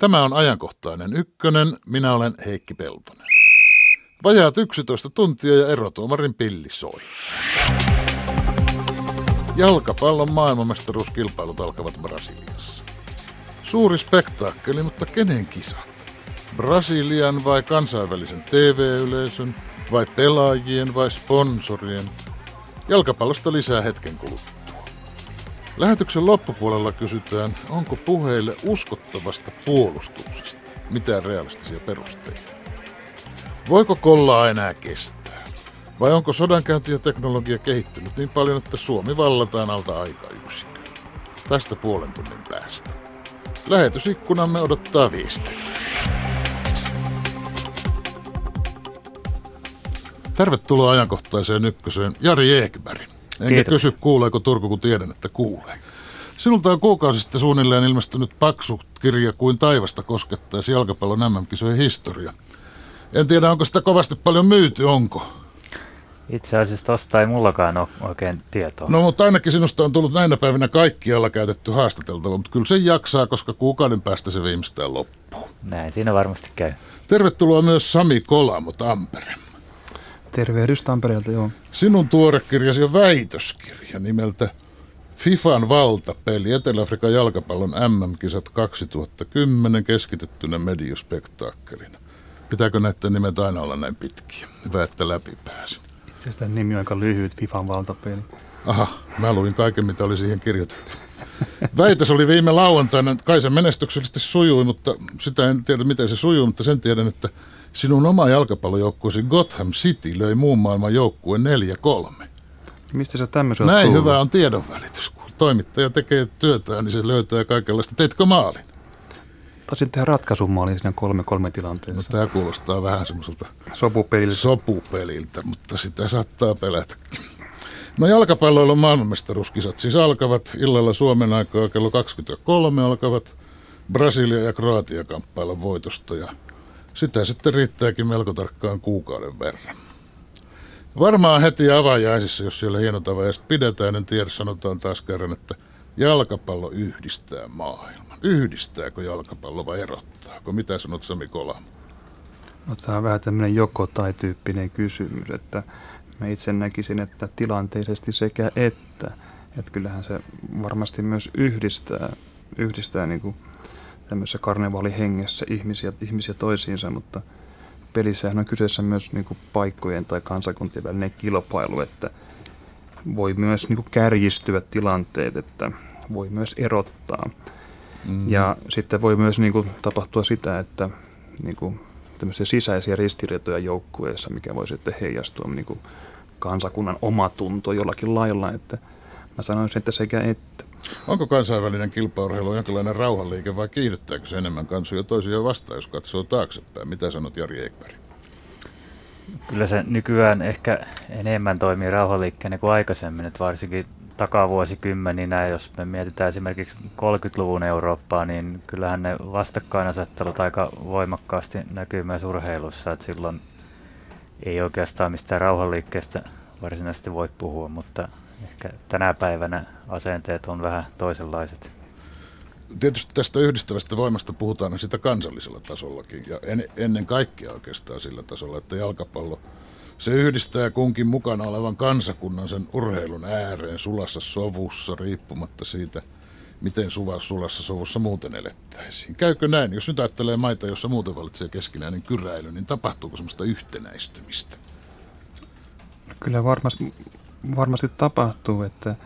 Tämä on ajankohtainen ykkönen. Minä olen Heikki Peltonen. Vajaat 11 tuntia ja erotuomarin pilli soi. Jalkapallon maailmanmestaruuskilpailut alkavat Brasiliassa. Suuri spektaakkeli, mutta kenen kisat? Brasilian vai kansainvälisen TV-yleisön, vai pelaajien vai sponsorien? Jalkapallosta lisää hetken kuluttua. Lähetyksen loppupuolella kysytään, onko puheille uskottavasta puolustuksesta mitään realistisia perusteita. Voiko kollaa enää kestää? Vai onko sodankäynti ja teknologia kehittynyt niin paljon, että Suomi vallataan alta yksikö? Tästä puolen tunnin päästä. Lähetysikkunamme odottaa viestejä. Tervetuloa ajankohtaiseen ykköseen, Jari Ekberg. Enkä Kiitos. kysy, kuuleeko Turku, kun tiedän, että kuulee. Sinulta on kuukausi sitten suunnilleen ilmestynyt paksu kirja kuin taivasta koskettaisi jalkapallon MM-kisojen historia. En tiedä, onko sitä kovasti paljon myyty, onko? Itse asiassa tosta ei mullakaan ole oikein tietoa. No, mutta ainakin sinusta on tullut näinä päivinä kaikkialla käytetty haastateltava, mutta kyllä se jaksaa, koska kuukauden päästä se viimeistään loppuu. Näin, siinä varmasti käy. Tervetuloa myös Sami Kolamo Tampere. Tervehdys Tampereelta, joo. Sinun tuore kirjasi on väitöskirja nimeltä FIFAn valtapeli, Etelä-Afrikan jalkapallon MM-kisat 2010 keskitettynä mediospektaakkelina. Pitääkö näiden nimet aina olla näin pitkiä? Hyvä, että läpi pääsin. Itse asiassa nimi on aika lyhyt, FIFAn valtapeli. Aha, mä luin kaiken, mitä oli siihen kirjoitettu. Väitös oli viime lauantaina, kai se menestyksellisesti sujui, mutta sitä en tiedä, miten se sujuu, mutta sen tiedän, että Sinun oma jalkapallojoukkueesi Gotham City löi muun maailman joukkueen 4-3. Mistä sä tämmöisen Näin tullut? hyvä on tiedonvälitys. Kun toimittaja tekee työtään, niin se löytää kaikenlaista. Teitkö maalin? Taisin tehdä ratkaisumaalin siinä kolme kolme tilanteessa. No, tämä kuulostaa vähän semmoiselta sopupeliltä. sopupeliltä, mutta sitä saattaa pelätäkin. No jalkapalloilla maailmanmestaruuskisat siis alkavat illalla Suomen aikaa kello 23 alkavat Brasilia ja Kroatia kamppailla voitosta ja sitä sitten riittääkin melko tarkkaan kuukauden verran. Varmaan heti avajaisissa, jos siellä hienot avajaiset pidetään, en tiedä, sanotaan taas kerran, että jalkapallo yhdistää maailman. Yhdistääkö jalkapallo vai erottaako? Mitä sanot Sami Kola? No, tämä on vähän tämmöinen joko tai tyyppinen kysymys, että mä itse näkisin, että tilanteisesti sekä että. Että kyllähän se varmasti myös yhdistää, yhdistää niin kuin tämmöisessä karnevaalihengessä ihmisiä, ihmisiä toisiinsa, mutta pelissähän on kyseessä myös niin kuin paikkojen tai kansakuntien välinen kilpailu, että voi myös niin kuin kärjistyä tilanteet, että voi myös erottaa. Mm. Ja sitten voi myös niin kuin, tapahtua sitä, että niin kuin, tämmöisiä sisäisiä ristiriitoja joukkueessa, mikä voi sitten heijastua niin kuin, kansakunnan omatunto jollakin lailla, että mä sanoisin, että sekä että. Onko kansainvälinen kilpaurheilu jonkinlainen rauhanliike vai kiihdyttääkö se enemmän kansoja toisia vastaan, jos katsoo taaksepäin? Mitä sanot Jari Ekberg? Kyllä se nykyään ehkä enemmän toimii rauhanliikkeenä kuin aikaisemmin, että varsinkin takavuosikymmeninä, jos me mietitään esimerkiksi 30-luvun Eurooppaa, niin kyllähän ne vastakkainasettelut aika voimakkaasti näkyy myös urheilussa, että silloin ei oikeastaan mistään rauhanliikkeestä varsinaisesti voi puhua, mutta ehkä tänä päivänä asenteet on vähän toisenlaiset. Tietysti tästä yhdistävästä voimasta puhutaan sitä kansallisella tasollakin ja en, ennen kaikkea oikeastaan sillä tasolla, että jalkapallo se yhdistää kunkin mukana olevan kansakunnan sen urheilun ääreen sulassa sovussa riippumatta siitä, miten sulassa sovussa muuten elettäisiin. Käykö näin? Jos nyt ajattelee maita, jossa muuten valitsee keskinäinen kyräily, niin tapahtuuko semmoista yhtenäistymistä? Kyllä varmasti varmasti tapahtuu, että,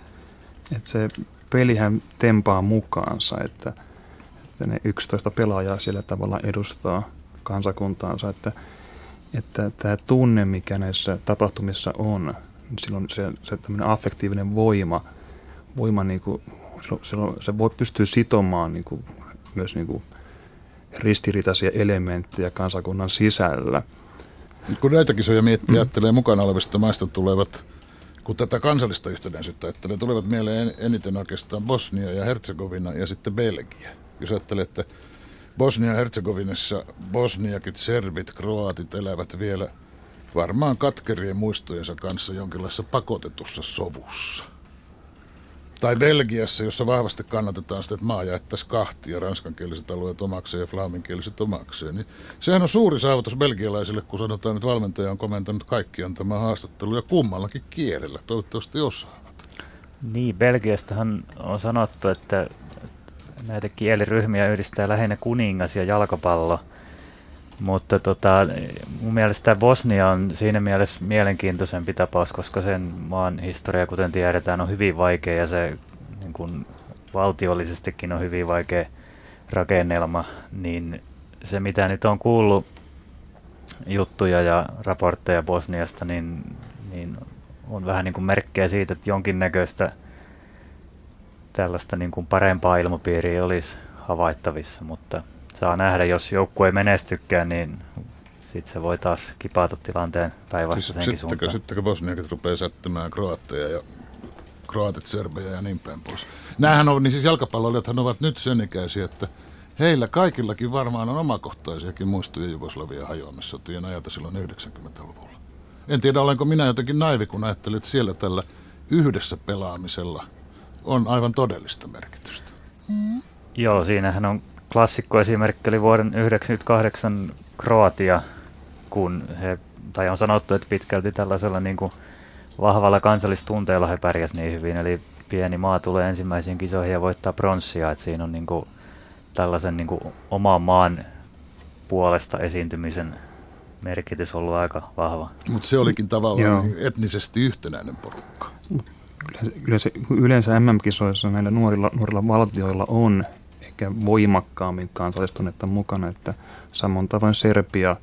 että se pelihän tempaa mukaansa, että, että ne 11 pelaajaa siellä tavalla edustaa kansakuntaansa, että, että tämä tunne, mikä näissä tapahtumissa on, niin silloin se, se tämmöinen affektiivinen voima, voima niin kuin, silloin se voi pystyä sitomaan niin kuin, myös niin kuin ristiriitaisia elementtejä kansakunnan sisällä. Kun näitä kisoja miettii, mm. ajattelee mukana olevista maista tulevat kun tätä kansallista yhtenäisyyttä ajattelee, tulevat mieleen eniten oikeastaan Bosnia ja Herzegovina ja sitten Belgia. Jos ajattelee, että Bosnia ja Herzegovinassa bosniakit, serbit, kroatit elävät vielä varmaan katkerien muistojensa kanssa jonkinlaisessa pakotetussa sovussa. Tai Belgiassa, jossa vahvasti kannatetaan sitä, että maa jaettaisiin kahtia, ranskankieliset alueet omakseen ja flaaminkieliset omakseen. Niin sehän on suuri saavutus belgialaisille, kun sanotaan, että valmentaja on komentanut kaikki antamaan haastatteluja kummallakin kielellä. Toivottavasti osaavat. Niin, Belgiastahan on sanottu, että näitä kieliryhmiä yhdistää lähinnä kuningas ja jalkapallo. Mutta tota, mun mielestä Bosnia on siinä mielessä mielenkiintoisempi tapaus, koska sen maan historia, kuten tiedetään, on hyvin vaikea ja se niin kun, valtiollisestikin on hyvin vaikea rakennelma. Niin se, mitä nyt on kuullut juttuja ja raportteja Bosniasta, niin, niin on vähän niin kuin merkkejä siitä, että jonkinnäköistä – tällaista niin kuin parempaa ilmapiiriä olisi havaittavissa, mutta saa nähdä, jos joukkue ei menestykään, niin sitten se voi taas kipata tilanteen päinvastaiseenkin siis suuntaan. Sittenkö Bosniakin rupeaa sättämään kroatteja ja kroatit, serbeja ja niin päin pois. Nämähän on, niin siis jalkapalloilijathan ovat nyt sen ikäisiä, että heillä kaikillakin varmaan on omakohtaisiakin muistoja Jugoslavia hajoamissotien ajalta silloin 90-luvulla. En tiedä, olenko minä jotenkin naivi, kun ajattelin, että siellä tällä yhdessä pelaamisella – on aivan todellista merkitystä. Mm. Joo, siinähän on klassikko esimerkki oli vuoden 1998 Kroatia, kun he, tai on sanottu, että pitkälti tällaisella niin kuin vahvalla kansallistunteella he pärjäsivät niin hyvin, eli pieni maa tulee ensimmäisiin kisoihin ja voittaa pronssia, että siinä on niin kuin tällaisen niin kuin oman maan puolesta esiintymisen merkitys ollut aika vahva. Mutta se olikin tavallaan Joo. etnisesti yhtenäinen porukka yleensä, yleensä MM-kisoissa näillä nuorilla, nuorilla valtioilla on ehkä voimakkaammin kansallistunetta mukana, että samoin tavoin Serbia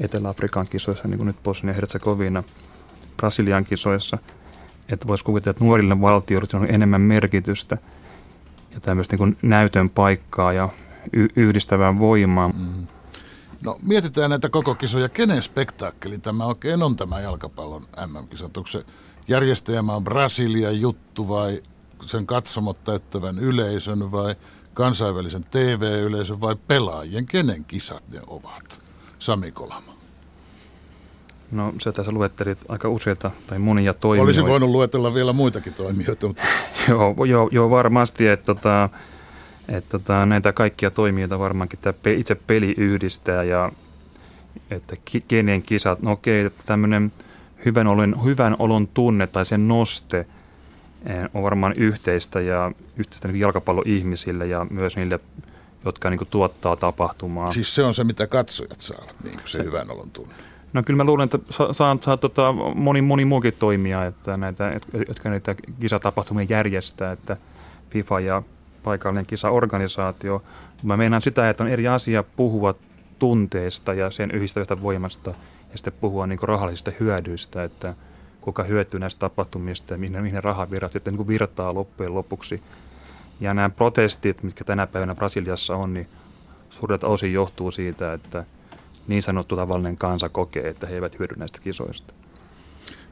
Etelä-Afrikan kisoissa, niin kuin nyt Bosnia-Herzegovina, Brasilian kisoissa, että voisi kuvitella, että nuorille valtioille on enemmän merkitystä ja tämmöistä niin näytön paikkaa ja y- yhdistävää voimaa. Mm. No mietitään näitä koko kisoja. Kenen spektaakkeli tämä oikein on tämä jalkapallon MM-kisat? Onko se järjestäjämä on Brasilia juttu vai sen katsomot täyttävän yleisön vai kansainvälisen TV-yleisön vai pelaajien, kenen kisat ne ovat? Sami Kolama. No se tässä luettelit aika useita tai monia toimijoita. Olisi voinut luetella vielä muitakin toimijoita. Mutta... joo, joo, joo, varmasti, että tota, että tota, näitä kaikkia toimijoita varmaankin tämä itse peli yhdistää ja että kenen kisat, no okei, että tämmöinen hyvän olon, hyvän olon tunne tai sen noste on varmaan yhteistä ja yhteistä niin jalkapalloihmisille ja myös niille, jotka niin kuin, tuottaa tapahtumaa. Siis se on se, mitä katsojat saavat, niin kuin se eh. hyvän olon tunne. No kyllä mä luulen, että saa, saa, saa tota, moni, moni muukin toimia, että näitä, jotka näitä kisatapahtumia järjestää, että FIFA ja paikallinen kisaorganisaatio. Mä meinaan sitä, että on eri asia puhua tunteesta ja sen yhdistävästä voimasta – ja sitten puhua niin rahallisista hyödyistä, että kuka hyötyy näistä tapahtumista ja mihin, mihin rahavirrat sitten niin virtaa loppujen lopuksi. Ja nämä protestit, mitkä tänä päivänä Brasiliassa on, niin suurelta osin johtuu siitä, että niin sanottu tavallinen kansa kokee, että he eivät hyödy näistä kisoista.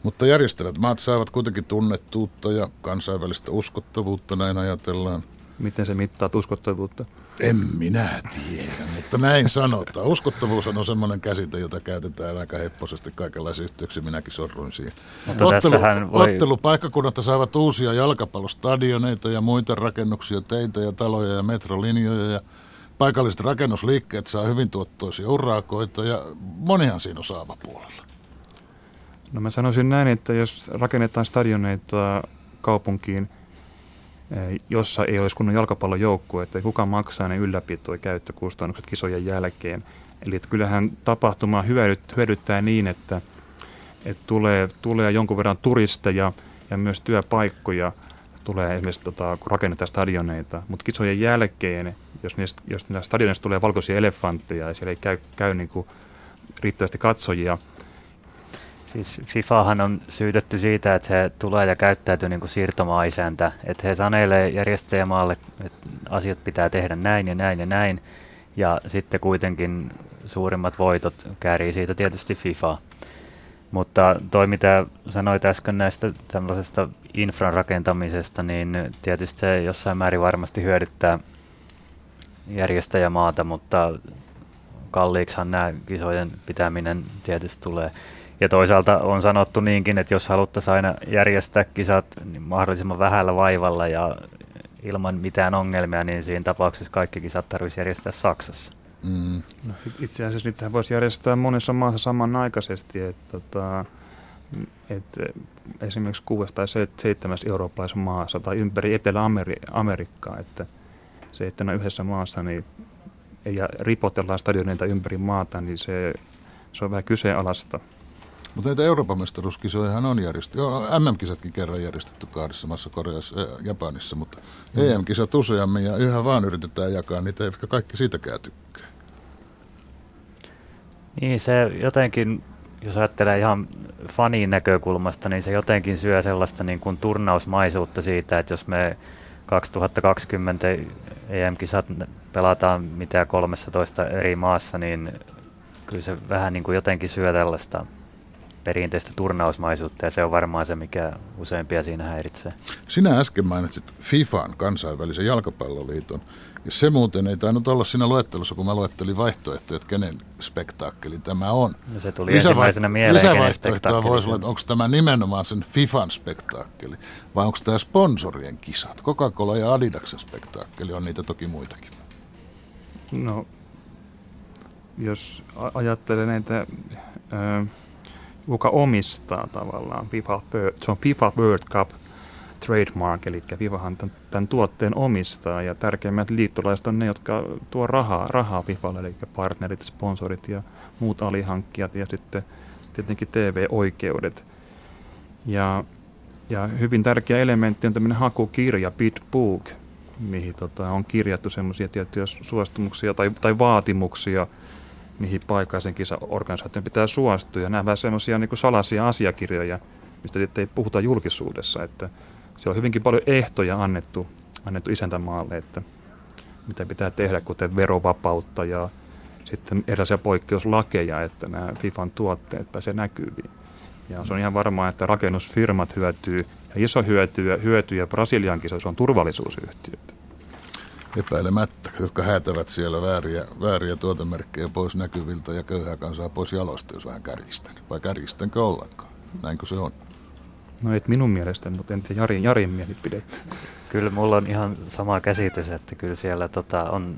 Mutta järjestävät maat saavat kuitenkin tunnettuutta ja kansainvälistä uskottavuutta, näin ajatellaan. Miten se mittaa uskottavuutta? En minä tiedä, mutta näin sanotaan. Uskottavuus on semmoinen käsite, jota käytetään aika hepposesti kaikenlaisia yhteyksiä. Minäkin sorruin siihen. Ottelu, voi... Ottelupaikkakunnat saavat uusia jalkapallostadioneita ja muita rakennuksia, teitä ja taloja ja metrolinjoja. Ja paikalliset rakennusliikkeet saa hyvin tuottoisia urakoita ja monihan siinä on saama puolella. No mä sanoisin näin, että jos rakennetaan stadioneita kaupunkiin – jossa ei olisi kunnon jalkapallojoukkue, että kuka maksaa ne ylläpito- ja käyttökustannukset kisojen jälkeen. Eli että kyllähän tapahtuma hyödyttää niin, että, että tulee, tulee jonkun verran turisteja ja myös työpaikkoja tulee esimerkiksi, tota, kun rakennetaan stadioneita, mutta kisojen jälkeen, jos, niistä, jos niistä stadioneista tulee valkoisia elefantteja ja siellä ei käy, käy niin kuin riittävästi katsojia, Siis FIFAhan on syytetty siitä, että he tulee ja käyttäytyy niin kuin siirtomaa-isäntä, että he sanelee järjestäjämaalle, että asiat pitää tehdä näin ja näin ja näin, ja sitten kuitenkin suurimmat voitot käärii siitä tietysti FIFA. Mutta toi, mitä sanoit äsken näistä tällaisesta infran rakentamisesta, niin tietysti se jossain määrin varmasti hyödyttää järjestäjämaata, mutta kalliiksihan nämä kisojen pitäminen tietysti tulee. Ja toisaalta on sanottu niinkin, että jos haluttaisiin aina järjestää kisat niin mahdollisimman vähällä vaivalla ja ilman mitään ongelmia, niin siinä tapauksessa kaikki kisat tarvitsisi järjestää Saksassa. Mm. No, itse asiassa niitä voisi järjestää monessa maassa samanaikaisesti. Että, tota, että esimerkiksi kuudessa tai seitsemässä eurooppalaisessa maassa tai ympäri Etelä-Amerikkaa, että se, että ne yhdessä maassa niin, ja ripotellaan stadioneita ympäri maata, niin se, se on vähän kyseenalaista. Mutta näitä Euroopan mestaruuskisojahan on järjestetty. Joo, MM-kisatkin kerran järjestetty kahdessa maassa, Koreassa ja Japanissa, mutta mm. EM-kisat useammin ja yhä vaan yritetään jakaa niitä, eivätkä kaikki siitäkään tykkää. Niin, se jotenkin, jos ajattelee ihan fanin näkökulmasta, niin se jotenkin syö sellaista niin kuin turnausmaisuutta siitä, että jos me 2020 EM-kisat pelataan mitä 13 eri maassa, niin kyllä se vähän niin kuin jotenkin syö tällaista perinteistä turnausmaisuutta ja se on varmaan se, mikä useimpia siinä häiritsee. Sinä äsken mainitsit FIFAn, kansainvälisen jalkapalloliiton. Ja se muuten ei tainnut olla siinä luettelossa, kun mä luettelin vaihtoehtoja, että kenen spektaakkeli tämä on. No se tuli Lisävai- ensimmäisenä mieleen, Lisävaihtoehtoja voisi olla, että onko tämä nimenomaan sen FIFAn spektaakkeli, vai onko tämä sponsorien kisat? Coca-Cola ja Adidaksen spektaakkeli on niitä toki muitakin. No, jos ajattelee näitä... Äh, kuka omistaa tavallaan FIFA, se on FIFA World Cup trademark, eli FIFAhan tämän, tämän tuotteen omistaa, ja tärkeimmät liittolaiset on ne, jotka tuo rahaa, rahaa FIFAlle, eli partnerit, sponsorit ja muut alihankkijat, ja sitten tietenkin TV-oikeudet. Ja, ja hyvin tärkeä elementti on tämmöinen hakukirja, Bitbook, mihin tota, on kirjattu semmoisia tiettyjä suostumuksia tai, tai vaatimuksia – mihin paikallisen kisaorganisaation pitää suostua. Ja nämä vähän semmoisia niin salaisia asiakirjoja, mistä ei puhuta julkisuudessa. Että siellä on hyvinkin paljon ehtoja annettu, annettu isäntämaalle, että mitä pitää tehdä, kuten verovapautta ja sitten erilaisia poikkeuslakeja, että nämä FIFAn tuotteet pääsee näkyviin. Ja se on ihan varmaa, että rakennusfirmat hyötyy ja iso hyötyä, hyötyjä Brasilian kisoissa on turvallisuusyhtiöt epäilemättä, jotka häätävät siellä vääriä, vääriä tuotemerkkejä pois näkyviltä ja köyhää kansaa pois jalosta, jos vähän kärjistän. Vai kärjistänkö ollenkaan? Näinkö se on? No et minun mielestäni, mutta en tiedä Jarin, Jarin mielipide. Kyllä mulla on ihan sama käsitys, että kyllä siellä tota, on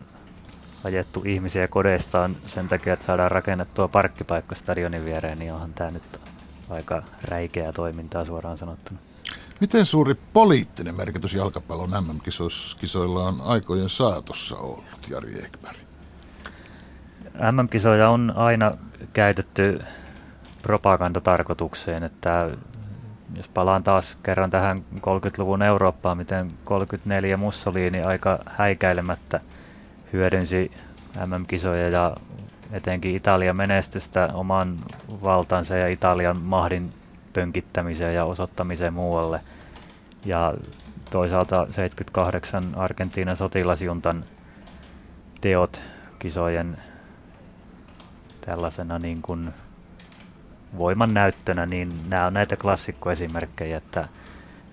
ajettu ihmisiä kodeistaan sen takia, että saadaan rakennettua parkkipaikka stadionin viereen, niin onhan tämä nyt aika räikeää toimintaa suoraan sanottuna. Miten suuri poliittinen merkitys jalkapallon MM-kisoilla on aikojen saatossa ollut, Jari Ekberg? MM-kisoja on aina käytetty propagandatarkoitukseen, että jos palaan taas kerran tähän 30-luvun Eurooppaan, miten 34 Mussolini aika häikäilemättä hyödynsi MM-kisoja ja etenkin Italian menestystä oman valtansa ja Italian mahdin pönkittämiseen ja osoittamiseen muualle. Ja toisaalta 78 Argentiinan sotilasjuntan teot kisojen tällaisena niin kuin voiman näyttönä, niin nämä on näitä klassikkoesimerkkejä, että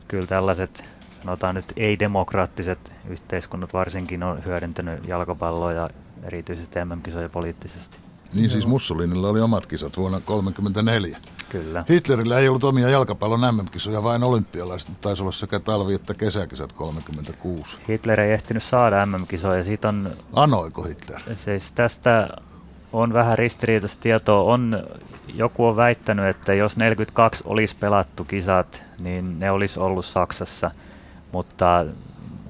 kyllä tällaiset sanotaan nyt ei-demokraattiset yhteiskunnat varsinkin on hyödyntänyt jalkapalloa ja erityisesti MM-kisoja poliittisesti. Niin siis Mussolinilla oli omat kisat vuonna 1934. Kyllä. Hitlerillä ei ollut omia jalkapallon MM-kisoja, vain olympialaiset, mutta taisi olla sekä talvi- että kesäkisat 36. Hitler ei ehtinyt saada MM-kisoja, siitä on... Anoiko Hitler? Siis tästä on vähän ristiriitaista tietoa. On, joku on väittänyt, että jos 42 olisi pelattu kisat, niin ne olisi ollut Saksassa, mutta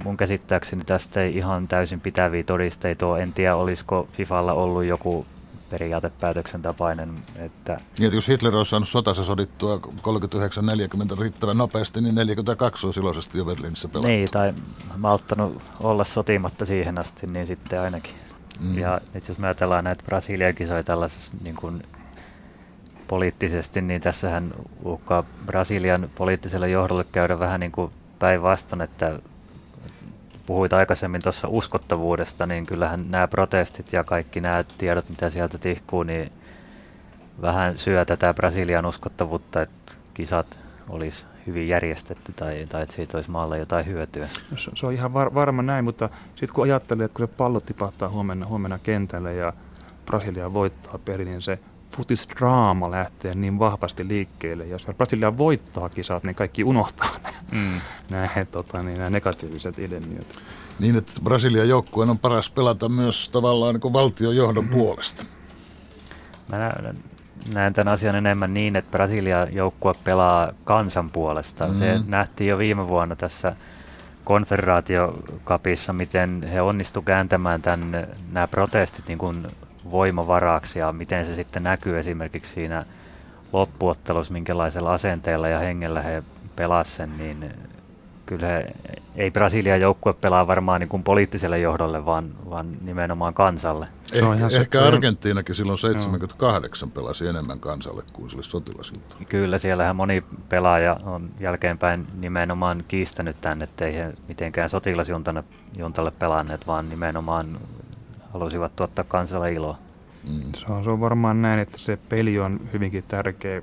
mun käsittääkseni tästä ei ihan täysin pitäviä todisteita ole. En tiedä, olisiko Fifalla ollut joku periaatepäätöksen tapainen. Että niin, että jos Hitler olisi saanut sotassa sodittua 39-40 riittävän nopeasti, niin 42 olisi iloisesti jo Berliinissä pelattu. Niin, tai malttanut olla sotimatta siihen asti, niin sitten ainakin. Mm. Ja nyt jos me ajatellaan näitä Brasilian kisoja tällaisessa niin kuin poliittisesti, niin tässähän uhkaa Brasilian poliittiselle johdolle käydä vähän niin kuin päinvastoin, että puhuit aikaisemmin tuossa uskottavuudesta, niin kyllähän nämä protestit ja kaikki nämä tiedot, mitä sieltä tihkuu, niin vähän syö tätä Brasilian uskottavuutta, että kisat olisi hyvin järjestetty tai, tai että siitä olisi maalle jotain hyötyä. Se, se on ihan var, varma näin, mutta sitten kun ajattelee, että kun se pallo tipahtaa huomenna, huomenna kentälle ja Brasilia voittaa peli, niin se futisdraama lähtee niin vahvasti liikkeelle. Jos Brasilia voittaa kisat, niin kaikki unohtaa mm. nämä, tota, niin, nämä negatiiviset ilmiöt. Niin, että Brasilian joukkueen on paras pelata myös tavallaan niin valtiojohdon mm. puolesta. Mä näen, näen tämän asian enemmän niin, että Brasilian joukkue pelaa kansan puolesta. Mm. Se nähtiin jo viime vuonna tässä konfederaatiokapissa, miten he onnistuivat kääntämään tämän, nämä protestit niin kuin voimavaraksi ja miten se sitten näkyy esimerkiksi siinä loppuottelussa, minkälaisella asenteella ja hengellä he pelasivat sen, niin kyllä he, ei Brasilian joukkue pelaa varmaan niin kuin poliittiselle johdolle, vaan, vaan nimenomaan kansalle. Eh, ehkä Argentiinakin silloin 78 no. pelasi enemmän kansalle kuin sille sotilasjuntalle. Kyllä, siellähän moni pelaaja on jälkeenpäin nimenomaan kiistänyt tämän, ettei he mitenkään sotilasjuntalle pelanneet, vaan nimenomaan halusivat tuottaa kansalle iloa. Mm. Se, on, se on varmaan näin, että se peli on hyvinkin tärkeä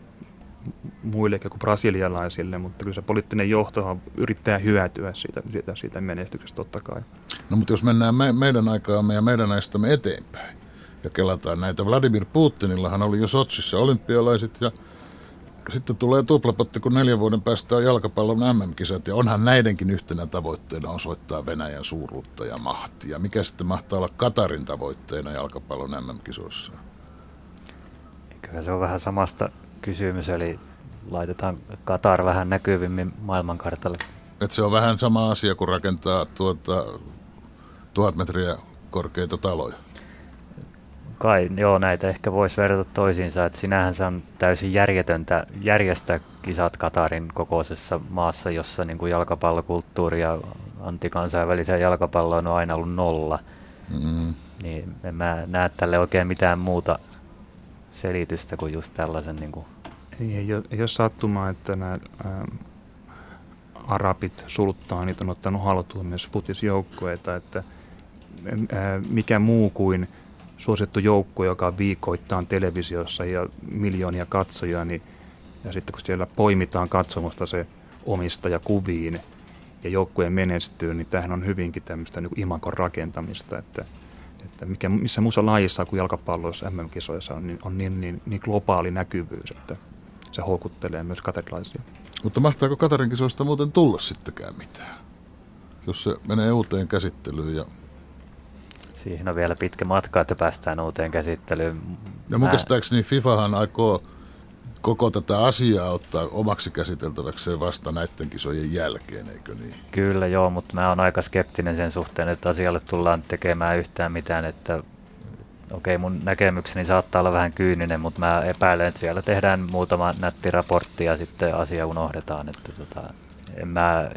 muille kuin brasilialaisille, mutta kyllä se poliittinen johto yrittää hyötyä siitä, siitä, siitä menestyksestä totta kai. No mutta jos mennään me, meidän aikaamme ja meidän aistamme eteenpäin ja kelataan näitä. Vladimir Putinillahan oli jo Sotsissa olympialaiset ja sitten tulee tuplapotti, kun neljän vuoden päästä on jalkapallon MM-kisat, ja onhan näidenkin yhtenä tavoitteena osoittaa Venäjän suuruutta ja mahtia. Mikä sitten mahtaa olla Katarin tavoitteena jalkapallon MM-kisoissa? Kyllä se on vähän samasta kysymys, eli laitetaan Katar vähän näkyvimmin maailmankartalle. Et se on vähän sama asia kuin rakentaa tuota, tuhat metriä korkeita taloja kai, joo, näitä ehkä voisi verrata toisiinsa, että sinähän se on täysin järjetöntä järjestää kisat Katarin kokoisessa maassa, jossa niin kuin jalkapallokulttuuri ja antikansainväliseen jalkapalloon on aina ollut nolla. Mm-hmm. Niin en mä näe tälle oikein mitään muuta selitystä kuin just tällaisen. Niin kuin. Ei, ei, ole, ei ole sattumaa, että nämä ää, arabit, sulttaanit on ottanut haltuun myös futisjoukkueita, että ää, mikä muu kuin suosittu joukko, joka viikoittain televisiossa ja miljoonia katsojia, niin, ja sitten kun siellä poimitaan katsomusta se omistaja kuviin ja joukkueen menestyy, niin tämähän on hyvinkin tämmöistä niin imakon rakentamista, että, että mikä, missä muussa lajissa kuin jalkapalloissa MM-kisoissa on, niin, on niin, niin, niin globaali näkyvyys, että se houkuttelee myös katarilaisia. Mutta mahtaako Katarin kisoista muuten tulla sittenkään mitään? Jos se menee uuteen käsittelyyn ja siihen on vielä pitkä matka, että päästään uuteen käsittelyyn. Ja mun käsittääkseni FIFAhan aikoo koko tätä asiaa ottaa omaksi käsiteltäväkseen vasta näiden kisojen jälkeen, eikö niin? Kyllä joo, mutta mä oon aika skeptinen sen suhteen, että asialle tullaan tekemään yhtään mitään, että okei mun näkemykseni saattaa olla vähän kyyninen, mutta mä epäilen, että siellä tehdään muutama nätti raportti ja sitten asia unohdetaan, että tota, en mä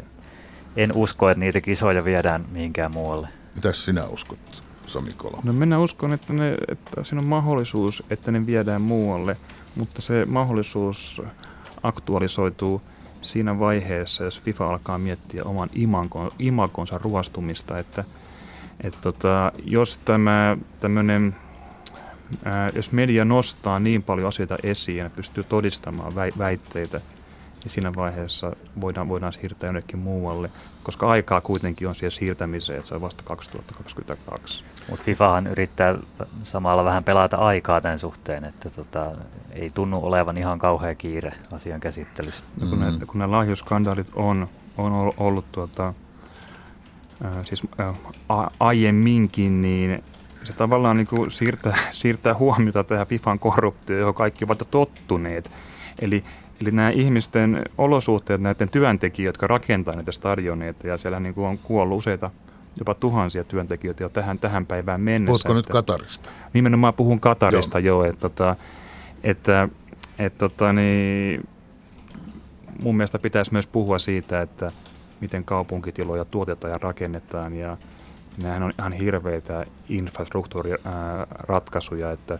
en usko, että niitä kisoja viedään mihinkään muualle. Mitäs sinä uskot? Sami Kolo? No minä uskon, että, ne, että siinä on mahdollisuus, että ne viedään muualle, mutta se mahdollisuus aktualisoituu siinä vaiheessa, jos FIFA alkaa miettiä oman imakon, imakonsa ruostumista, että, että tota, jos tämä tämmöinen jos media nostaa niin paljon asioita esiin ja pystyy todistamaan väitteitä, niin siinä vaiheessa voidaan, voidaan siirtää jonnekin muualle, koska aikaa kuitenkin on siihen siirtämiseen, että se on vasta 2022. Mutta FIFAhan yrittää samalla vähän pelata aikaa tämän suhteen, että tota, ei tunnu olevan ihan kauhea kiire asian käsittelyssä. Mm. Kun, ne, kun nämä lahjuskandaalit on, on ollut tuota, äh, siis äh, aiemminkin, niin se tavallaan niin kuin siirtää, siirtää huomiota tähän FIFAn korruptioon, johon kaikki ovat tottuneet. Eli Eli nämä ihmisten olosuhteet, näiden työntekijöitä, jotka rakentaa näitä stadioneita, ja siellä niin kuin on kuollut useita, jopa tuhansia työntekijöitä jo tähän, tähän päivään mennessä. Puhutko nyt Katarista? Nimenomaan puhun Katarista, joo. joo että, tota, että, että tota, niin, mun mielestä pitäisi myös puhua siitä, että miten kaupunkitiloja tuotetaan ja rakennetaan, ja nämähän on ihan hirveitä infrastruktuuriratkaisuja, että,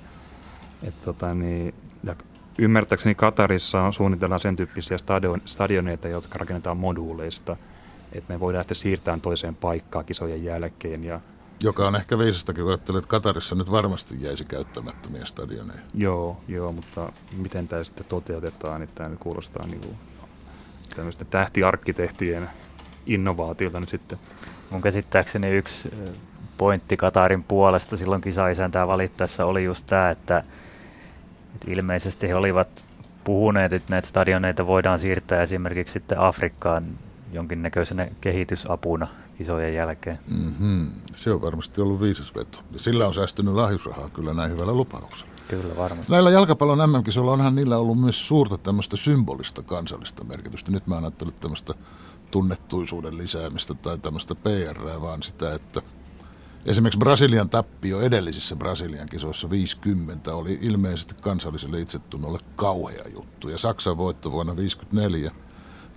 että tota, niin, ja Ymmärtääkseni Katarissa suunnitellaan sen tyyppisiä stadion, stadioneita, jotka rakennetaan moduuleista, että ne voidaan sitten siirtää toiseen paikkaan kisojen jälkeen. Ja joka on ehkä viisastakin, kun että Katarissa nyt varmasti jäisi käyttämättömiä stadioneja. Joo, joo, mutta miten tämä sitten toteutetaan, niin tämä kuulostaa niin kuin tämmöisten tähtiarkkitehtien innovaatiolta nyt sitten. Mun käsittääkseni yksi pointti Katarin puolesta silloin kisaisäntää valittaessa oli just tämä, että Et ilmeisesti he olivat puhuneet, että näitä stadioneita voidaan siirtää esimerkiksi sitten Afrikkaan jonkinnäköisenä kehitysapuna kisojen jälkeen. Mm-hmm. Se on varmasti ollut viisas veto. Ja sillä on säästynyt lahjusrahaa kyllä näin hyvällä lupauksella. Kyllä varmasti. Näillä jalkapallon MM-kisoilla onhan niillä ollut myös suurta tämmöistä symbolista kansallista merkitystä. Nyt mä en ajatellut tämmöistä tunnettuisuuden lisäämistä tai tämmöistä PR, vaan sitä, että esimerkiksi Brasilian tappio edellisissä Brasilian kisoissa 50 oli ilmeisesti kansalliselle itsetunnolle kauhea juttu. Ja Saksan voitto vuonna 54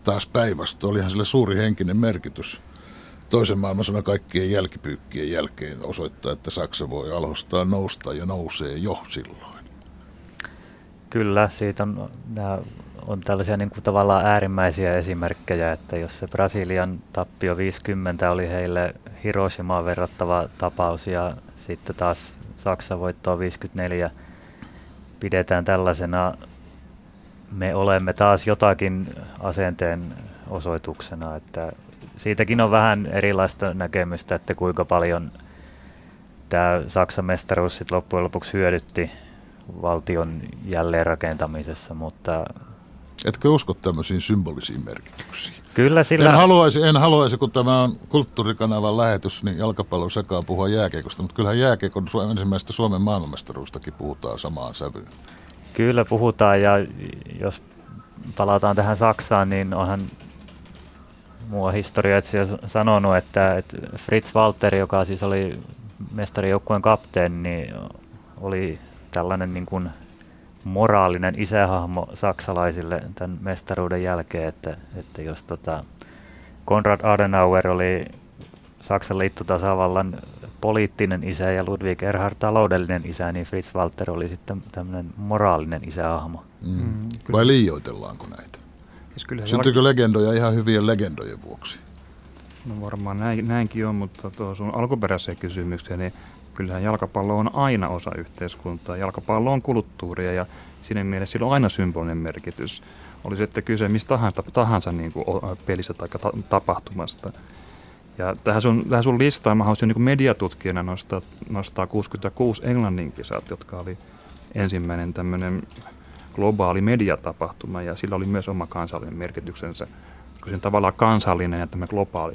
taas päinvastoin olihan sille suuri henkinen merkitys. Toisen maailmansodan kaikkien jälkipyykkien jälkeen osoittaa, että Saksa voi alhostaa nousta ja nousee jo silloin. Kyllä, siitä on, nämä on tällaisia niin kuin tavallaan äärimmäisiä esimerkkejä, että jos se Brasilian tappio 50 oli heille Hiroshimaan verrattava tapaus ja sitten taas Saksa voittoa 54 pidetään tällaisena, me olemme taas jotakin asenteen osoituksena, että siitäkin on vähän erilaista näkemystä, että kuinka paljon tämä Saksan mestaruus sitten loppujen lopuksi hyödytti valtion jälleenrakentamisessa, mutta Etkö usko tämmöisiin symbolisiin merkityksiin? Kyllä sillä... En haluaisi, en haluaisi, kun tämä on kulttuurikanavan lähetys, niin jalkapallon sekaa puhua jääkeikosta, mutta kyllähän jääkeikon ensimmäistä Suomen maailmanmestaruustakin puhutaan samaan sävyyn. Kyllä puhutaan ja jos palataan tähän Saksaan, niin onhan mua historiaitsija sanonut, että, että Fritz Walter, joka siis oli mestarijoukkueen kapteeni, niin oli tällainen niin kuin moraalinen isähahmo saksalaisille tämän mestaruuden jälkeen, että, että jos tota Konrad Adenauer oli Saksan liittotasavallan poliittinen isä ja Ludwig Erhard taloudellinen isä, niin Fritz Walter oli sitten tämmöinen moraalinen isähahmo. Mm. Mm, Vai liioitellaanko näitä? Siis Syntyykö jalk... legendoja ihan hyvien legendojen vuoksi? No varmaan näin, näinkin on, mutta tuo sun alkuperäiseen kysymykseen, niin kyllähän jalkapallo on aina osa yhteiskuntaa. Jalkapallo on kulttuuria ja siinä mielessä sillä on aina symbolinen merkitys. Oli että kyse mistä tahansa, tahansa niin kuin pelistä tai ta- tapahtumasta. Ja tähän sun, tähän sun listaan mä haluaisin niin mediatutkijana nostaa, nostaa 66 Englannin kisat, jotka oli ensimmäinen tämmöinen globaali mediatapahtuma ja sillä oli myös oma kansallinen merkityksensä koska se tavallaan kansallinen ja tämä globaali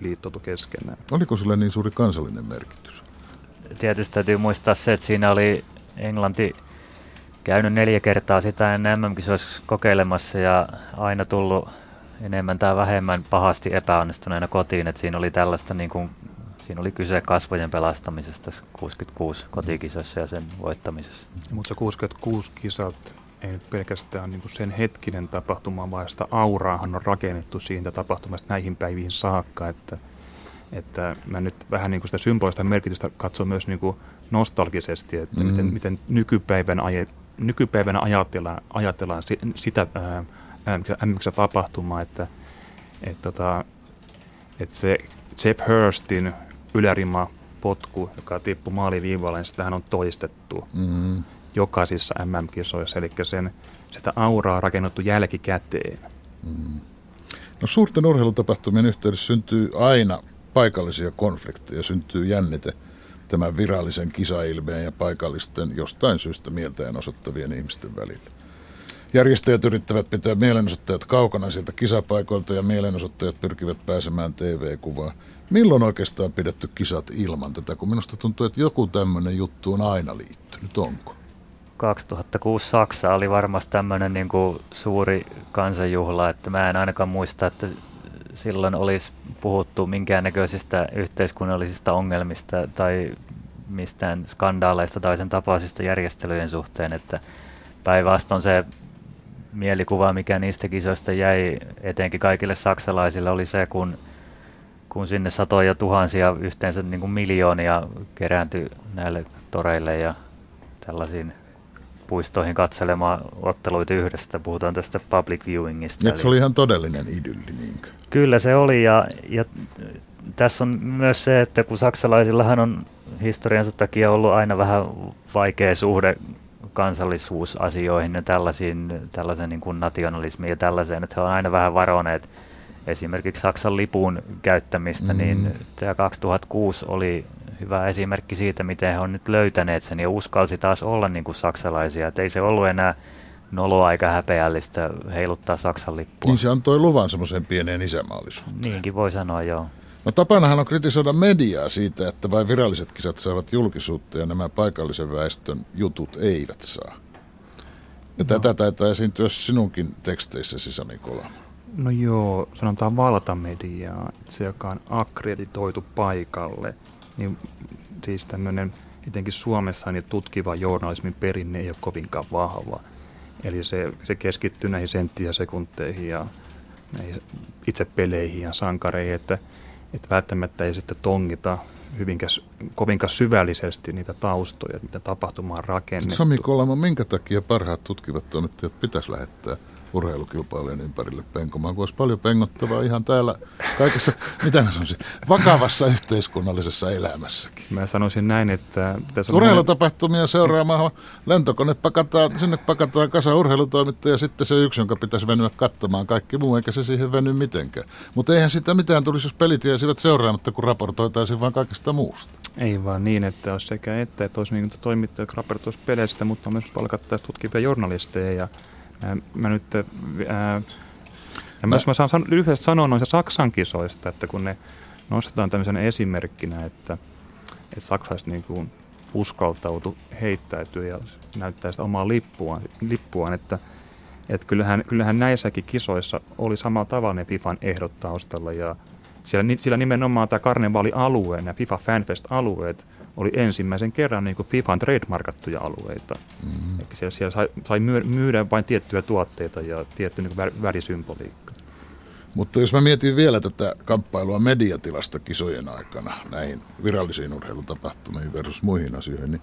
liittoutu keskenään. Oliko sillä niin suuri kansallinen merkitys? Tietysti täytyy muistaa se, että siinä oli Englanti käynyt neljä kertaa sitä ennen MM-kisoissa kokeilemassa ja aina tullut enemmän tai vähemmän pahasti epäonnistuneena kotiin, että siinä oli tällaista niin kuin, siinä oli kyse kasvojen pelastamisesta 66 kotikisoissa ja sen voittamisessa. Mutta 66 kisat ei nyt pelkästään niin sen hetkinen tapahtuma, vaan sitä auraahan on rakennettu siitä tapahtumasta näihin päiviin saakka, että, että mä nyt vähän niin kuin sitä symbolista merkitystä katson myös niin kuin nostalgisesti, että mm. miten, miten nykypäivän, aje, nykypäivänä ajatellaan, ajatellaan sitä ää, tapahtumaa, että, että, tota, että se Jeff Hurstin ylärima potku, joka tippui maaliviivalle, niin sitähän on toistettu. Mm jokaisissa MM-kisoissa, eli sen, sitä auraa rakennettu jälkikäteen. Mm. No suurten urheilutapahtumien yhteydessä syntyy aina paikallisia konflikteja, syntyy jännite tämän virallisen kisailmeen ja paikallisten jostain syystä mieltään osoittavien ihmisten välillä. Järjestäjät yrittävät pitää mielenosoittajat kaukana sieltä kisapaikoilta ja mielenosoittajat pyrkivät pääsemään TV-kuvaan. Milloin oikeastaan pidetty kisat ilman tätä, kun minusta tuntuu, että joku tämmöinen juttu on aina liittynyt, onko? 2006 Saksa oli varmasti tämmöinen niin kuin suuri kansanjuhla, että mä en ainakaan muista, että silloin olisi puhuttu minkäännäköisistä yhteiskunnallisista ongelmista tai mistään skandaaleista tai sen tapaisista järjestelyjen suhteen, että päinvastoin se mielikuva, mikä niistä kisoista jäi etenkin kaikille saksalaisille, oli se, kun, kun sinne satoja tuhansia, yhteensä niin kuin miljoonia kerääntyi näille toreille ja tällaisiin puistoihin katselemaan otteluita yhdestä. Puhutaan tästä public viewingista. Et se oli ihan todellinen idylli, niinkö? Kyllä se oli ja, ja tässä on myös se, että kun saksalaisillahan on historiansa takia ollut aina vähän vaikea suhde kansallisuusasioihin ja tällaisiin, tällaisen niin kuin nationalismiin ja tällaiseen, että he on aina vähän varoneet esimerkiksi Saksan lipun käyttämistä, mm. niin tämä 2006 oli hyvä esimerkki siitä, miten he on nyt löytäneet sen ja uskalsi taas olla niin kuin saksalaisia. Et ei se ollut enää noloa aika häpeällistä heiluttaa Saksan lippua. Niin se antoi luvan semmoiseen pieneen isämaallisuuteen. Niinkin voi sanoa, joo. No tapanahan on kritisoida mediaa siitä, että vain viralliset kisat saavat julkisuutta ja nämä paikallisen väestön jutut eivät saa. Ja no. tätä taitaa esiintyä sinunkin teksteissäsi, Sami Kolama. No joo, sanotaan valtamediaa, se joka on akkreditoitu paikalle, niin siis tämmöinen etenkin Suomessa niin tutkiva journalismin perinne ei ole kovinkaan vahva. Eli se, se keskittyy näihin sentti- ja sekunteihin ja näihin itse peleihin ja sankareihin, että, että välttämättä ei sitten tongita hyvinkä, kovinkaan syvällisesti niitä taustoja, mitä tapahtumaan rakennettu. Sami Kolama, minkä takia parhaat tutkivat toimittajat pitäisi lähettää urheilukilpailujen ympärille penkomaan, kun olisi paljon pengottavaa ihan täällä kaikessa, mitä mä sanoisin, vakavassa yhteiskunnallisessa elämässäkin. Mä sanoisin näin, että... Urheilutapahtumia seuraamaan lentokone pakataan, sinne pakataan kasa urheilutoimittaja ja sitten se yksi, jonka pitäisi venyä katsomaan kaikki muu, eikä se siihen veny mitenkään. Mutta eihän sitä mitään tulisi, jos pelit jäisivät seuraamatta, kun raportoitaisiin vain kaikesta muusta. Ei vaan niin, että olisi sekä että, että olisi niin toimittajat raportoisi peleistä, mutta myös palkattaisiin tutkivia journalisteja ja Mä nyt, ää, ja mä, mä saan lyhyesti sanoa noista Saksan kisoista, että kun ne nostetaan tämmöisenä esimerkkinä, että, että saksalaiset niin kuin uskaltautu heittäytyä ja näyttää sitä omaa lippuaan, lippuaan että, että kyllähän, kyllähän näissäkin kisoissa oli samalla tavalla ne FIFAn ehdot taustalla ja siellä, siellä nimenomaan tämä karnevaalialue ja FIFA Fanfest-alueet oli ensimmäisen kerran niin kuin FIFAn trademarkattuja alueita. Mm-hmm. Eli siellä, siellä sai, sai myydä vain tiettyjä tuotteita ja tietty niin kuin värisymboliikka. Mutta jos mä mietin vielä tätä kamppailua mediatilasta kisojen aikana näihin virallisiin urheilutapahtumiin versus muihin asioihin, niin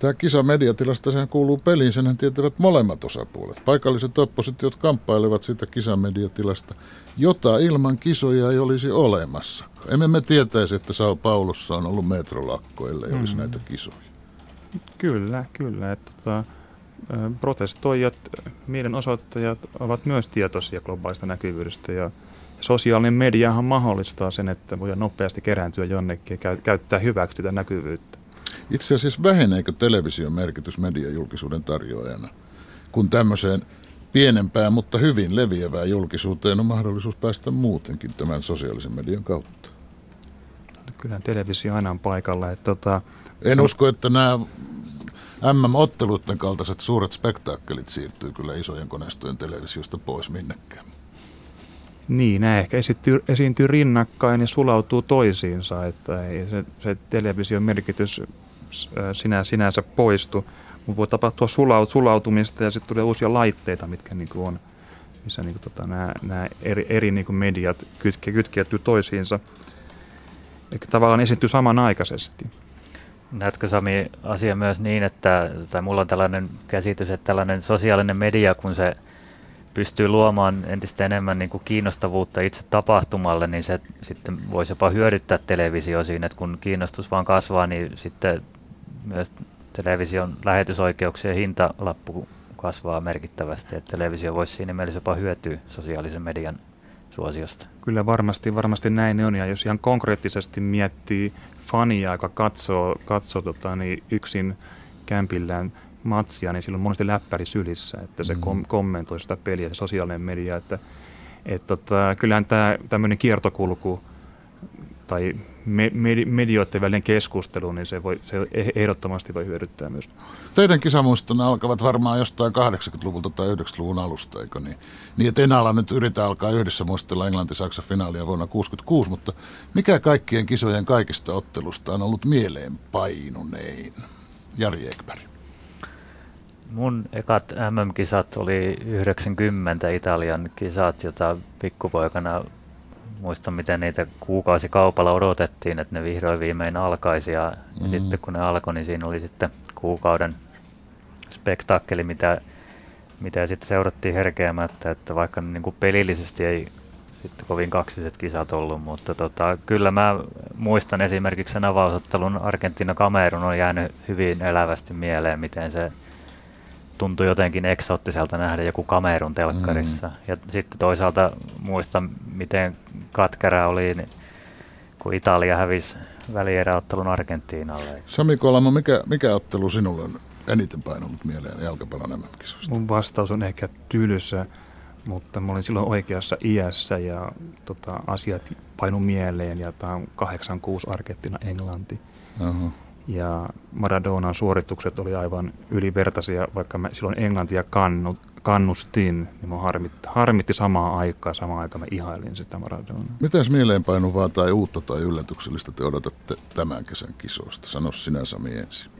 Tämä kisa mediatilasta sehän kuuluu peliin, senhän tietävät molemmat osapuolet. Paikalliset oppositiot kamppailevat siitä kisamediatilasta, jota ilman kisoja ei olisi olemassa. Emme me tietäisi, että Sao Paulossa on ollut metrolakko, ellei mm. olisi näitä kisoja. Kyllä, kyllä. Että, tota, protestoijat, mielenosoittajat ovat myös tietoisia globaalista näkyvyydestä ja sosiaalinen mediahan mahdollistaa sen, että voidaan nopeasti kerääntyä jonnekin ja käyttää hyväksi sitä näkyvyyttä. Itse asiassa väheneekö television merkitys mediajulkisuuden tarjoajana, kun tämmöiseen pienempään, mutta hyvin leviävään julkisuuteen on mahdollisuus päästä muutenkin tämän sosiaalisen median kautta? Kyllä televisio aina on paikalla. Että tota, en usko, että nämä MM-otteluiden kaltaiset suuret spektaakkelit siirtyy kyllä isojen koneistojen televisiosta pois minnekään. Niin, nämä ehkä esiintyy, esiintyy rinnakkain ja sulautuu toisiinsa, että ei se, se television merkitys sinä, sinänsä poistu, mutta voi tapahtua sulaut, sulautumista ja sitten tulee uusia laitteita, mitkä niin kuin on, missä niin kuin tota, nämä, eri, eri niin kuin mediat kytke, kytkeytyy toisiinsa. Eli tavallaan esiintyy samanaikaisesti. Näetkö Sami asia myös niin, että tai mulla on tällainen käsitys, että tällainen sosiaalinen media, kun se pystyy luomaan entistä enemmän niin kuin kiinnostavuutta itse tapahtumalle, niin se sitten voisi jopa hyödyttää televisio siinä, että kun kiinnostus vaan kasvaa, niin sitten myös television lähetysoikeuksien hintalappu kasvaa merkittävästi, että televisio voisi siinä mielessä jopa hyötyä sosiaalisen median suosiosta. Kyllä varmasti, varmasti näin on, ja jos ihan konkreettisesti miettii fania, joka katsoo, katsoo tota, niin yksin kämpillään matsia, niin silloin monesti läppäri sylissä, että se mm. kom- kommentoi sitä peliä, se sosiaalinen media, että et tota, kyllähän tämä tämmöinen kiertokulku tai me, med, medioiden välinen keskustelu, niin se, voi, se ehdottomasti voi hyödyttää myös. Teidän kisamuistonne alkavat varmaan jostain 80-luvulta tai 90-luvun alusta, eikö niin? Niin, että enää nyt yritä alkaa yhdessä muistella Englanti-Saksa finaalia vuonna 1966, mutta mikä kaikkien kisojen kaikista ottelusta on ollut mieleen painunein? Jari Ekberg. Mun ekat MM-kisat oli 90 Italian kisat, jota pikkupoikana muistan, miten niitä kuukausikaupalla odotettiin, että ne vihdoin viimein alkaisi. Ja, mm. sitten kun ne alkoi, niin siinä oli sitten kuukauden spektaakkeli, mitä, mitä sitten seurattiin herkeämättä, että vaikka niin kuin pelillisesti ei sitten kovin kaksiset kisat ollut, mutta tota, kyllä mä muistan esimerkiksi sen avausottelun Argentiina-Kamerun on jäänyt hyvin elävästi mieleen, miten se tuntui jotenkin eksoottiselta nähdä joku kamerun telkkarissa. Mm. Ja sitten toisaalta muistan, miten katkera oli, niin kun Italia hävisi välieräottelun Argentiinalle. Sami Kolama, mikä, mikä ottelu sinulle on eniten painunut mieleen jalkapallon MM-kisosta? Mun vastaus on ehkä tylsä, mutta mä olin silloin oikeassa iässä ja tota, asiat painu mieleen ja tämä on 8-6 Argentina Englanti. Uh-huh. Ja Maradonan suoritukset oli aivan ylivertaisia, vaikka mä silloin Englantia kannut, kannustin, niin mä harmitti, harmitti samaa aikaa, samaan aikaan mä ihailin sitä Maradonaa. Mitäs mieleenpainuvaa tai uutta tai yllätyksellistä te odotatte tämän kesän kisoista? Sano sinä Sami ensin.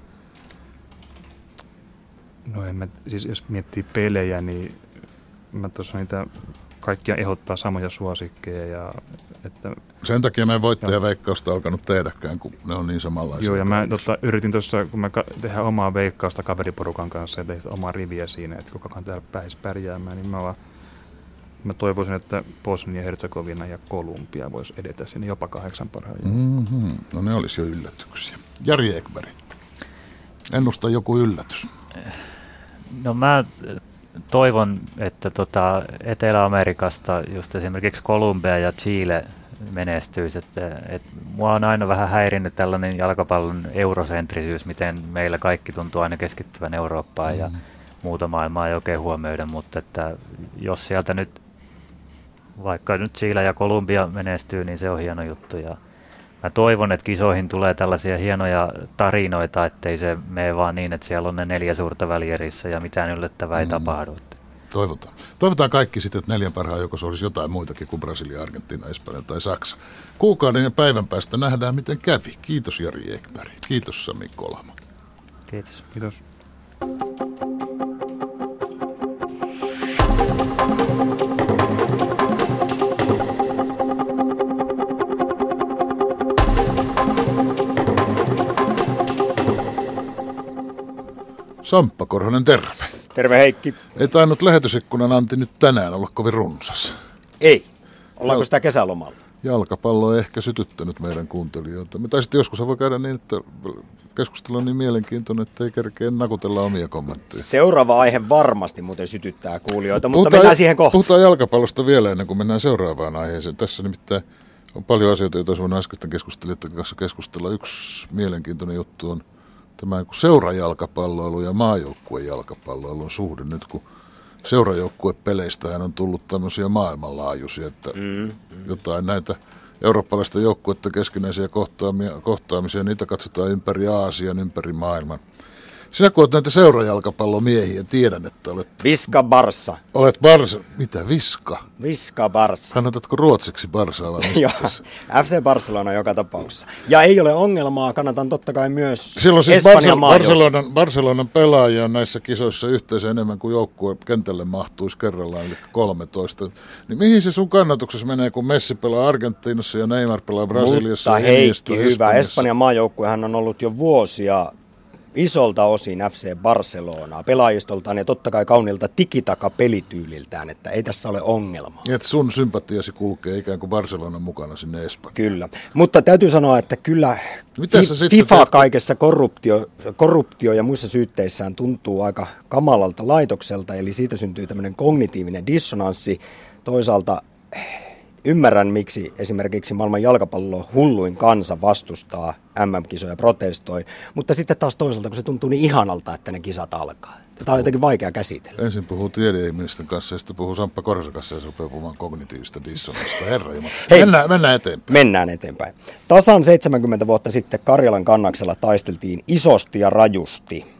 No en mä, siis jos miettii pelejä, niin mä tuossa niitä kaikkia ehdottaa samoja suosikkeja. Ja, että, Sen takia mä en voittajaveikkausta alkanut tehdäkään, kun ne on niin samanlaisia. Joo, ja mä tota, yritin tuossa, kun mä tehdään omaa veikkausta kaveriporukan kanssa ja tein omaa riviä siinä, että kukakaan täällä pääsisi pärjäämään, niin mä, olla, mä toivoisin, että Bosnia, Herzegovina ja Kolumbia voisi edetä sinne jopa kahdeksan parhaan. Mm-hmm. No ne olisi jo yllätyksiä. Jari Ekberg, ennusta joku yllätys. No mä toivon, että tota Etelä-Amerikasta just esimerkiksi Kolumbia ja Chile menestyisi. Että, et mua on aina vähän häirinnyt tällainen jalkapallon eurosentrisyys, miten meillä kaikki tuntuu aina keskittyvän Eurooppaan mm. ja muuta maailmaa ei oikein huomioida, mutta että jos sieltä nyt vaikka nyt Chile ja Kolumbia menestyy, niin se on hieno juttu. Ja mä toivon, että kisoihin tulee tällaisia hienoja tarinoita, ettei se mene vaan niin, että siellä on ne neljä suurta välierissä ja mitään yllättävää mm. ei tapahdu. Toivotaan. Toivotaan kaikki sitten, että neljän parhaan joukossa olisi jotain muitakin kuin Brasilia, Argentiina, Espanja tai Saksa. Kuukauden ja päivän päästä nähdään, miten kävi. Kiitos Jari Ekberg. Kiitos Sami Kolama. Kiitos. Kiitos. Samppa Korhonen, terve. Terve Heikki. Ei tainnut lähetysikkunan Antti nyt tänään olla kovin runsas. Ei. Ollaanko sitä kesälomalla? Jalkapallo on ehkä sytyttänyt meidän kuuntelijoita. Me sitten joskus voi käydä niin, että keskustelu on niin mielenkiintoinen, että ei kerkeä nakutella omia kommentteja. Seuraava aihe varmasti muuten sytyttää kuulijoita, mutta puhutaan, mennään siihen kohtaan. Puhutaan jalkapallosta vielä ennen kuin mennään seuraavaan aiheeseen. Tässä nimittäin on paljon asioita, joita voinut äskeisten keskustelijoiden kanssa keskustella. Yksi mielenkiintoinen juttu on tämä seurajalkapalloilu ja maajoukkuejalkapalloilun suhde nyt, kun seurajoukkuepeleistähän on tullut tämmöisiä maailmanlaajuisia, että mm, mm. jotain näitä eurooppalaista joukkuetta keskinäisiä kohtaamia, kohtaamisia, niitä katsotaan ympäri Aasian, ympäri maailman. Sinä kun olet näitä seurajalkapallomiehiä, tiedän, että olet... Viska Barsa. Olet Barsa. Mitä Viska? Viska Barsa. Kannatatko ruotsiksi Barsaa vai Joo, FC Barcelona joka tapauksessa. Ja ei ole ongelmaa, kannatan totta kai myös Silloin siis Barcelona, Barcelonan, Barcelonan pelaajia on näissä kisoissa yhteensä enemmän kuin joukkue kentälle mahtuisi kerrallaan, eli 13. Niin mihin se sun kannatuksessa menee, kun Messi pelaa Argentiinassa ja Neymar pelaa Brasiliassa? Mutta Heikki, hyvä. Espanjan maajoukkuehan on ollut jo vuosia isolta osin FC Barcelonaa pelaajistoltaan ja totta kai kaunilta tikitaka pelityyliltään, että ei tässä ole ongelmaa. Et sun sympatiasi kulkee ikään kuin Barcelonan mukana sinne Espanjaan. Kyllä, mutta täytyy sanoa, että kyllä Mitä fi- FIFA teet? kaikessa korruptio, korruptio ja muissa syytteissään tuntuu aika kamalalta laitokselta, eli siitä syntyy tämmöinen kognitiivinen dissonanssi. Toisaalta Ymmärrän, miksi esimerkiksi maailman jalkapallo hulluin kansa vastustaa MM-kisoja, protestoi, mutta sitten taas toisaalta, kun se tuntuu niin ihanalta, että ne kisat alkaa. Tämä on jotenkin vaikea käsitellä. Ensin puhuu tiedeihmisten kanssa ja sitten puhuu Samppa Korsa kanssa ja se rupeaa puhumaan kognitiivista dissonasta. Herra. Hei, mennään, mennään eteenpäin. Mennään eteenpäin. Tasan 70 vuotta sitten Karjalan kannaksella taisteltiin isosti ja rajusti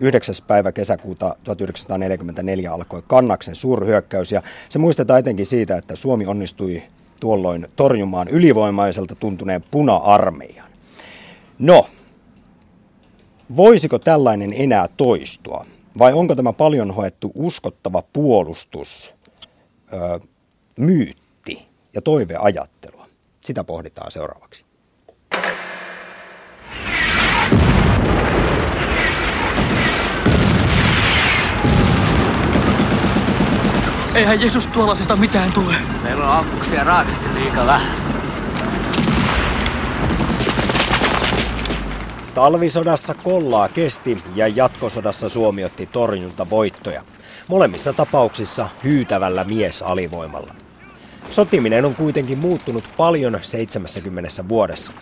9. päivä kesäkuuta 1944 alkoi Kannaksen suurhyökkäys ja se muistetaan etenkin siitä, että Suomi onnistui tuolloin torjumaan ylivoimaiselta tuntuneen puna-armeijan. No, voisiko tällainen enää toistua? Vai onko tämä paljon hoettu uskottava puolustus myytti ja toiveajattelua? Sitä pohditaan seuraavaksi. Eihän Jeesus tuollaisesta mitään tule. Meillä on ammuksia raadisti liikaa vähän. Talvisodassa kollaa kesti ja jatkosodassa Suomi otti torjunta voittoja. Molemmissa tapauksissa hyytävällä miesalivoimalla. Sotiminen on kuitenkin muuttunut paljon 70 vuodessa.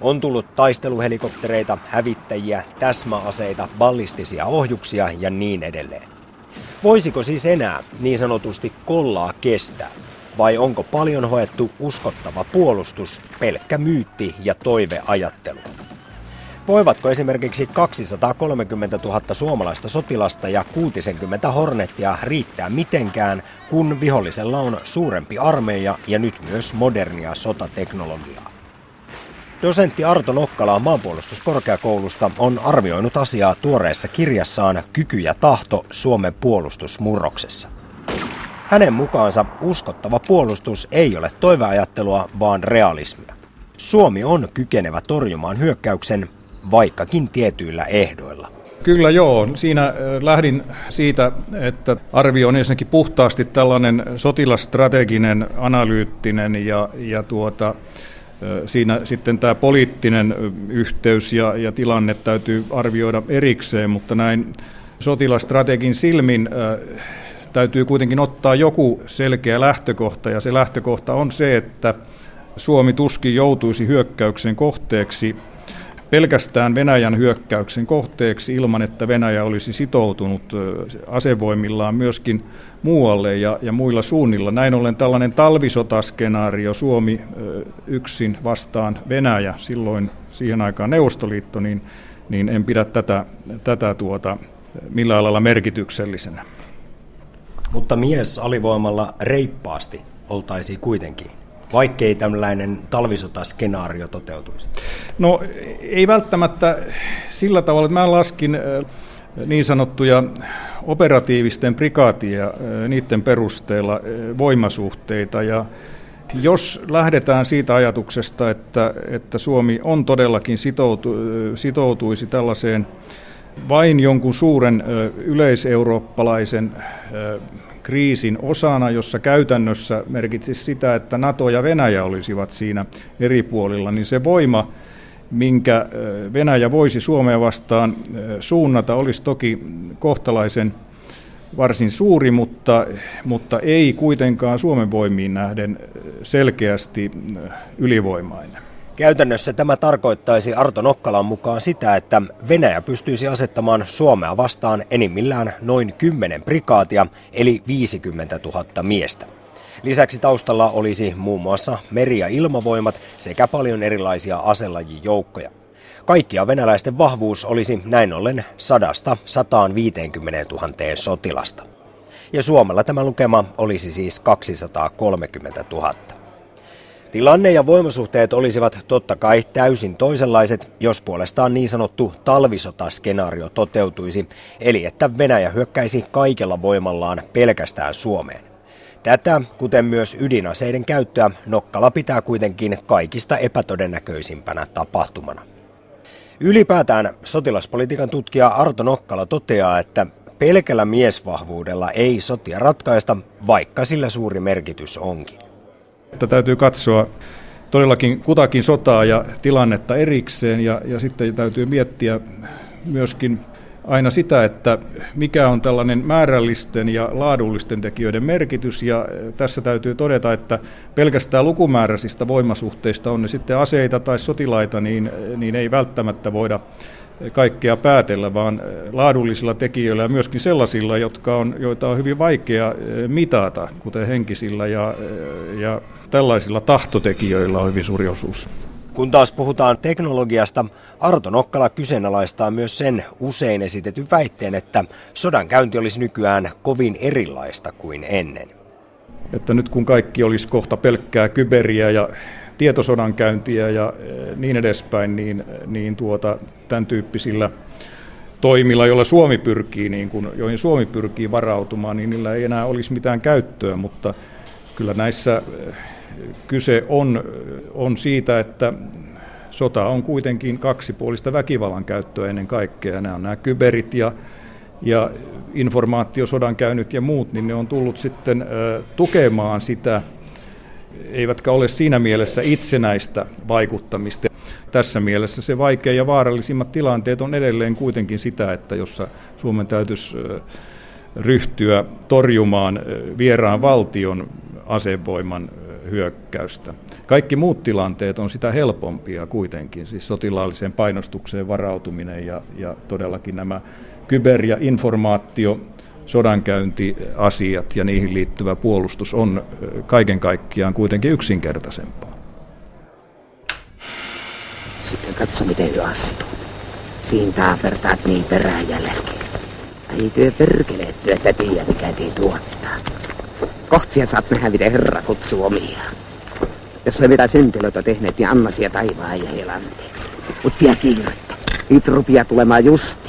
On tullut taisteluhelikoptereita, hävittäjiä, täsmäaseita, ballistisia ohjuksia ja niin edelleen. Voisiko siis enää niin sanotusti kollaa kestää? Vai onko paljon hoettu uskottava puolustus pelkkä myytti ja toiveajattelu? Voivatko esimerkiksi 230 000 suomalaista sotilasta ja 60 hornettia riittää mitenkään, kun vihollisella on suurempi armeija ja nyt myös modernia sotateknologiaa? Dosentti Arto Nokkala maanpuolustuskorkeakoulusta on arvioinut asiaa tuoreessa kirjassaan Kyky ja tahto Suomen puolustusmurroksessa. Hänen mukaansa uskottava puolustus ei ole toiveajattelua, vaan realismia. Suomi on kykenevä torjumaan hyökkäyksen, vaikkakin tietyillä ehdoilla. Kyllä joo. Siinä äh, lähdin siitä, että arvio on ensinnäkin puhtaasti tällainen sotilastrateginen, analyyttinen ja, ja tuota, siinä sitten tämä poliittinen yhteys ja, ja tilanne täytyy arvioida erikseen, mutta näin sotilastrategin silmin täytyy kuitenkin ottaa joku selkeä lähtökohta, ja se lähtökohta on se, että Suomi tuskin joutuisi hyökkäyksen kohteeksi pelkästään Venäjän hyökkäyksen kohteeksi ilman, että Venäjä olisi sitoutunut asevoimillaan myöskin muualle ja, ja muilla suunnilla. Näin ollen tällainen talvisotaskenaario Suomi yksin vastaan Venäjä, silloin siihen aikaan Neuvostoliitto, niin, niin en pidä tätä, tätä tuota, millään lailla merkityksellisenä. Mutta mies alivoimalla reippaasti oltaisiin kuitenkin vaikkei tällainen talvisotaskenaario toteutuisi? No ei välttämättä sillä tavalla, että mä laskin niin sanottuja operatiivisten prikaatia niiden perusteella voimasuhteita ja jos lähdetään siitä ajatuksesta, että, että Suomi on todellakin sitoutu, sitoutuisi tällaiseen vain jonkun suuren yleiseurooppalaisen kriisin osana, jossa käytännössä merkitsisi sitä, että NATO ja Venäjä olisivat siinä eri puolilla, niin se voima, minkä Venäjä voisi Suomea vastaan suunnata, olisi toki kohtalaisen varsin suuri, mutta, mutta ei kuitenkaan Suomen voimiin nähden selkeästi ylivoimainen. Käytännössä tämä tarkoittaisi Arto Nokkalan mukaan sitä, että Venäjä pystyisi asettamaan Suomea vastaan enimmillään noin 10 prikaatia, eli 50 000 miestä. Lisäksi olisi muun muassa meri- ja ilmavoimat sekä paljon erilaisia aselajijoukkoja. Kaikkia venäläisten vahvuus olisi näin ollen 100-150 000 sotilasta. Ja Suomella tämä lukema olisi siis 230 000. Tilanne ja voimasuhteet olisivat totta kai täysin toisenlaiset, jos puolestaan niin sanottu talvisotaskenaario toteutuisi, eli että Venäjä hyökkäisi kaikella voimallaan pelkästään Suomeen. Tätä, kuten myös ydinaseiden käyttöä, Nokkala pitää kuitenkin kaikista epätodennäköisimpänä tapahtumana. Ylipäätään sotilaspolitiikan tutkija Arto Nokkala toteaa, että pelkällä miesvahvuudella ei sotia ratkaista, vaikka sillä suuri merkitys onkin. Että täytyy katsoa todellakin kutakin sotaa ja tilannetta erikseen ja, ja sitten täytyy miettiä myöskin aina sitä, että mikä on tällainen määrällisten ja laadullisten tekijöiden merkitys. Ja tässä täytyy todeta, että pelkästään lukumääräisistä voimasuhteista on ne sitten aseita tai sotilaita, niin, niin ei välttämättä voida kaikkea päätellä, vaan laadullisilla tekijöillä ja myöskin sellaisilla, jotka on, joita on hyvin vaikea mitata, kuten henkisillä ja, ja tällaisilla tahtotekijöillä on hyvin suuri osuus. Kun taas puhutaan teknologiasta, Arto Nokkala kyseenalaistaa myös sen usein esitetyn väitteen, että sodan käynti olisi nykyään kovin erilaista kuin ennen. Että nyt kun kaikki olisi kohta pelkkää kyberiä ja tietosodan käyntiä ja eh, niin edespäin, niin, niin tuota, tämän tyyppisillä toimilla, joilla Suomi pyrkii, niin kun, joihin Suomi pyrkii varautumaan, niin niillä ei enää olisi mitään käyttöä, mutta kyllä näissä eh, kyse on, on siitä, että sota on kuitenkin kaksipuolista väkivallan käyttöä ennen kaikkea. Nämä on nämä kyberit ja, ja informaatiosodan käynyt ja muut, niin ne on tullut sitten tukemaan sitä, eivätkä ole siinä mielessä itsenäistä vaikuttamista. Tässä mielessä se vaikea ja vaarallisimmat tilanteet on edelleen kuitenkin sitä, että jossa Suomen täytyisi ryhtyä torjumaan vieraan valtion asevoiman hyökkäystä. Kaikki muut tilanteet on sitä helpompia kuitenkin, siis sotilaalliseen painostukseen varautuminen ja, ja todellakin nämä kyber- ja informaatio sodankäyntiasiat ja niihin liittyvä puolustus on kaiken kaikkiaan kuitenkin yksinkertaisempaa. Sitten katso miten jo astuu. Siinä taapertaat niin perään jälkeen. Ei työ perkeleetty, että tiedä mikä tii tuottaa. Kohtsia saat nähdä, miten Herra kutsuu omia. Jos on mitä syntilöitä tehneet, niin anna sieltä taivaan ja heillä anteeksi. Mut pidä kiirettä. Niitä rupia tulemaan justiin.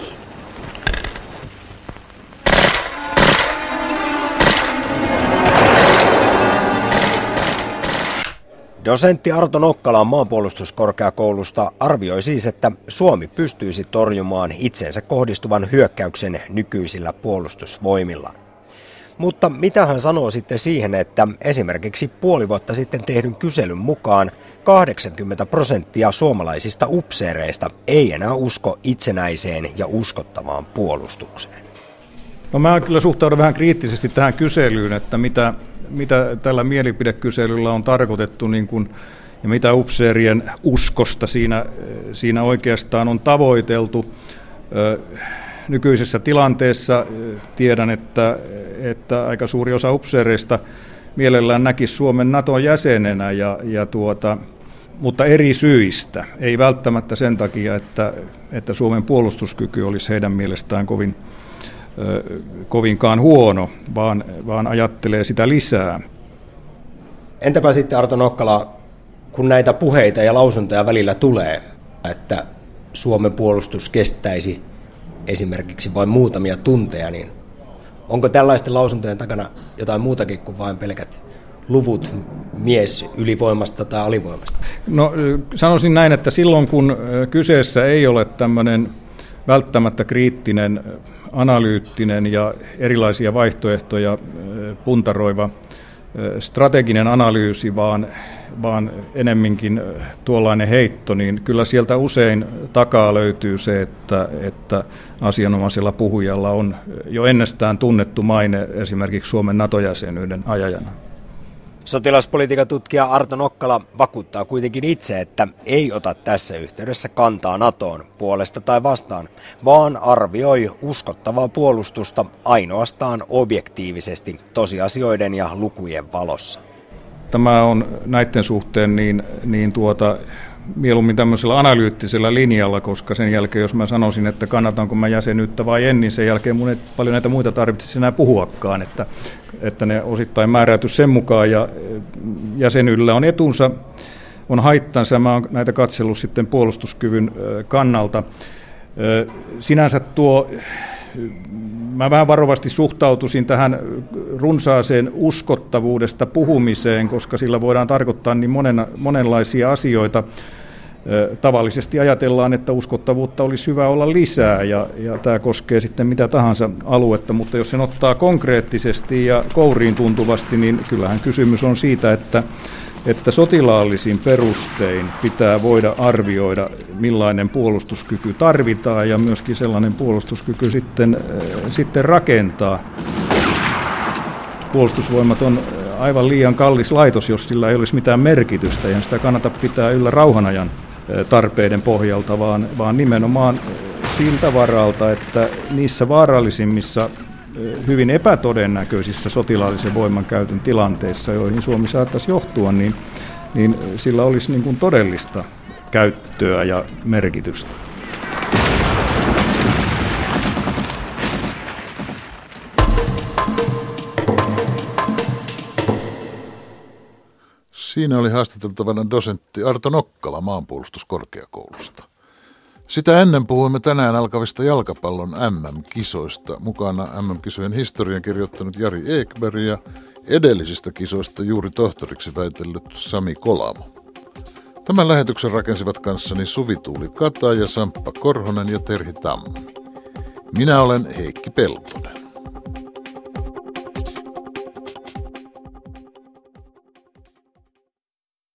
Dosentti Arto Nokkala maanpuolustuskorkeakoulusta arvioi siis, että Suomi pystyisi torjumaan itseensä kohdistuvan hyökkäyksen nykyisillä puolustusvoimilla. Mutta mitä hän sanoo sitten siihen, että esimerkiksi puoli vuotta sitten tehdyn kyselyn mukaan 80 prosenttia suomalaisista upseereista ei enää usko itsenäiseen ja uskottavaan puolustukseen? No mä kyllä suhtaudun vähän kriittisesti tähän kyselyyn, että mitä, mitä tällä mielipidekyselyllä on tarkoitettu niin kuin, ja mitä upseerien uskosta siinä, siinä oikeastaan on tavoiteltu nykyisessä tilanteessa tiedän, että, että aika suuri osa upseereista mielellään näkisi Suomen Naton jäsenenä, ja, ja tuota, mutta eri syistä. Ei välttämättä sen takia, että, että Suomen puolustuskyky olisi heidän mielestään kovin, kovinkaan huono, vaan, vaan ajattelee sitä lisää. Entäpä sitten Arto Nokkala, kun näitä puheita ja lausuntoja välillä tulee, että Suomen puolustus kestäisi esimerkiksi vain muutamia tunteja, niin onko tällaisten lausuntojen takana jotain muutakin kuin vain pelkät luvut mies ylivoimasta tai alivoimasta? No sanoisin näin, että silloin kun kyseessä ei ole tämmöinen välttämättä kriittinen, analyyttinen ja erilaisia vaihtoehtoja puntaroiva strateginen analyysi, vaan vaan enemminkin tuollainen heitto, niin kyllä sieltä usein takaa löytyy se, että, että asianomaisella puhujalla on jo ennestään tunnettu maine esimerkiksi Suomen NATO-jäsenyyden ajajana. Sotilaspolitiikan tutkija Arto Nokkala vakuuttaa kuitenkin itse, että ei ota tässä yhteydessä kantaa NATOon puolesta tai vastaan, vaan arvioi uskottavaa puolustusta ainoastaan objektiivisesti tosiasioiden ja lukujen valossa. Tämä on näiden suhteen niin, niin tuota, mieluummin tämmöisellä analyyttisellä linjalla, koska sen jälkeen, jos mä sanoisin, että kannatanko mä jäsenyyttä vai en, niin sen jälkeen mun ei paljon näitä muita tarvitsisi enää puhuakaan, että, että ne osittain määräyty sen mukaan ja jäsenyydellä on etunsa, on haittansa. Mä oon näitä katsellut sitten puolustuskyvyn kannalta. Sinänsä tuo mä vähän varovasti suhtautuisin tähän runsaaseen uskottavuudesta puhumiseen, koska sillä voidaan tarkoittaa niin monen, monenlaisia asioita. Tavallisesti ajatellaan, että uskottavuutta olisi hyvä olla lisää ja, ja tämä koskee sitten mitä tahansa aluetta, mutta jos sen ottaa konkreettisesti ja kouriin tuntuvasti, niin kyllähän kysymys on siitä, että että sotilaallisin perustein pitää voida arvioida, millainen puolustuskyky tarvitaan ja myöskin sellainen puolustuskyky sitten, äh, sitten rakentaa. Puolustusvoimat on aivan liian kallis laitos, jos sillä ei olisi mitään merkitystä ja sitä kannata pitää yllä rauhanajan äh, tarpeiden pohjalta, vaan, vaan nimenomaan äh, siltä varalta, että niissä vaarallisimmissa hyvin epätodennäköisissä sotilaallisen voimankäytön tilanteissa, joihin Suomi saattaisi johtua, niin, niin sillä olisi niin kuin todellista käyttöä ja merkitystä. Siinä oli haastateltavana dosentti Arto Nokkala maanpuolustuskorkeakoulusta. Sitä ennen puhuimme tänään alkavista jalkapallon MM-kisoista. Mukana MM-kisojen historian kirjoittanut Jari Ekberg ja edellisistä kisoista juuri tohtoriksi väitellyt Sami Kolamo. Tämän lähetyksen rakensivat kanssani Suvituuli Kata ja Samppa Korhonen ja Terhi Tammi. Minä olen Heikki Peltonen.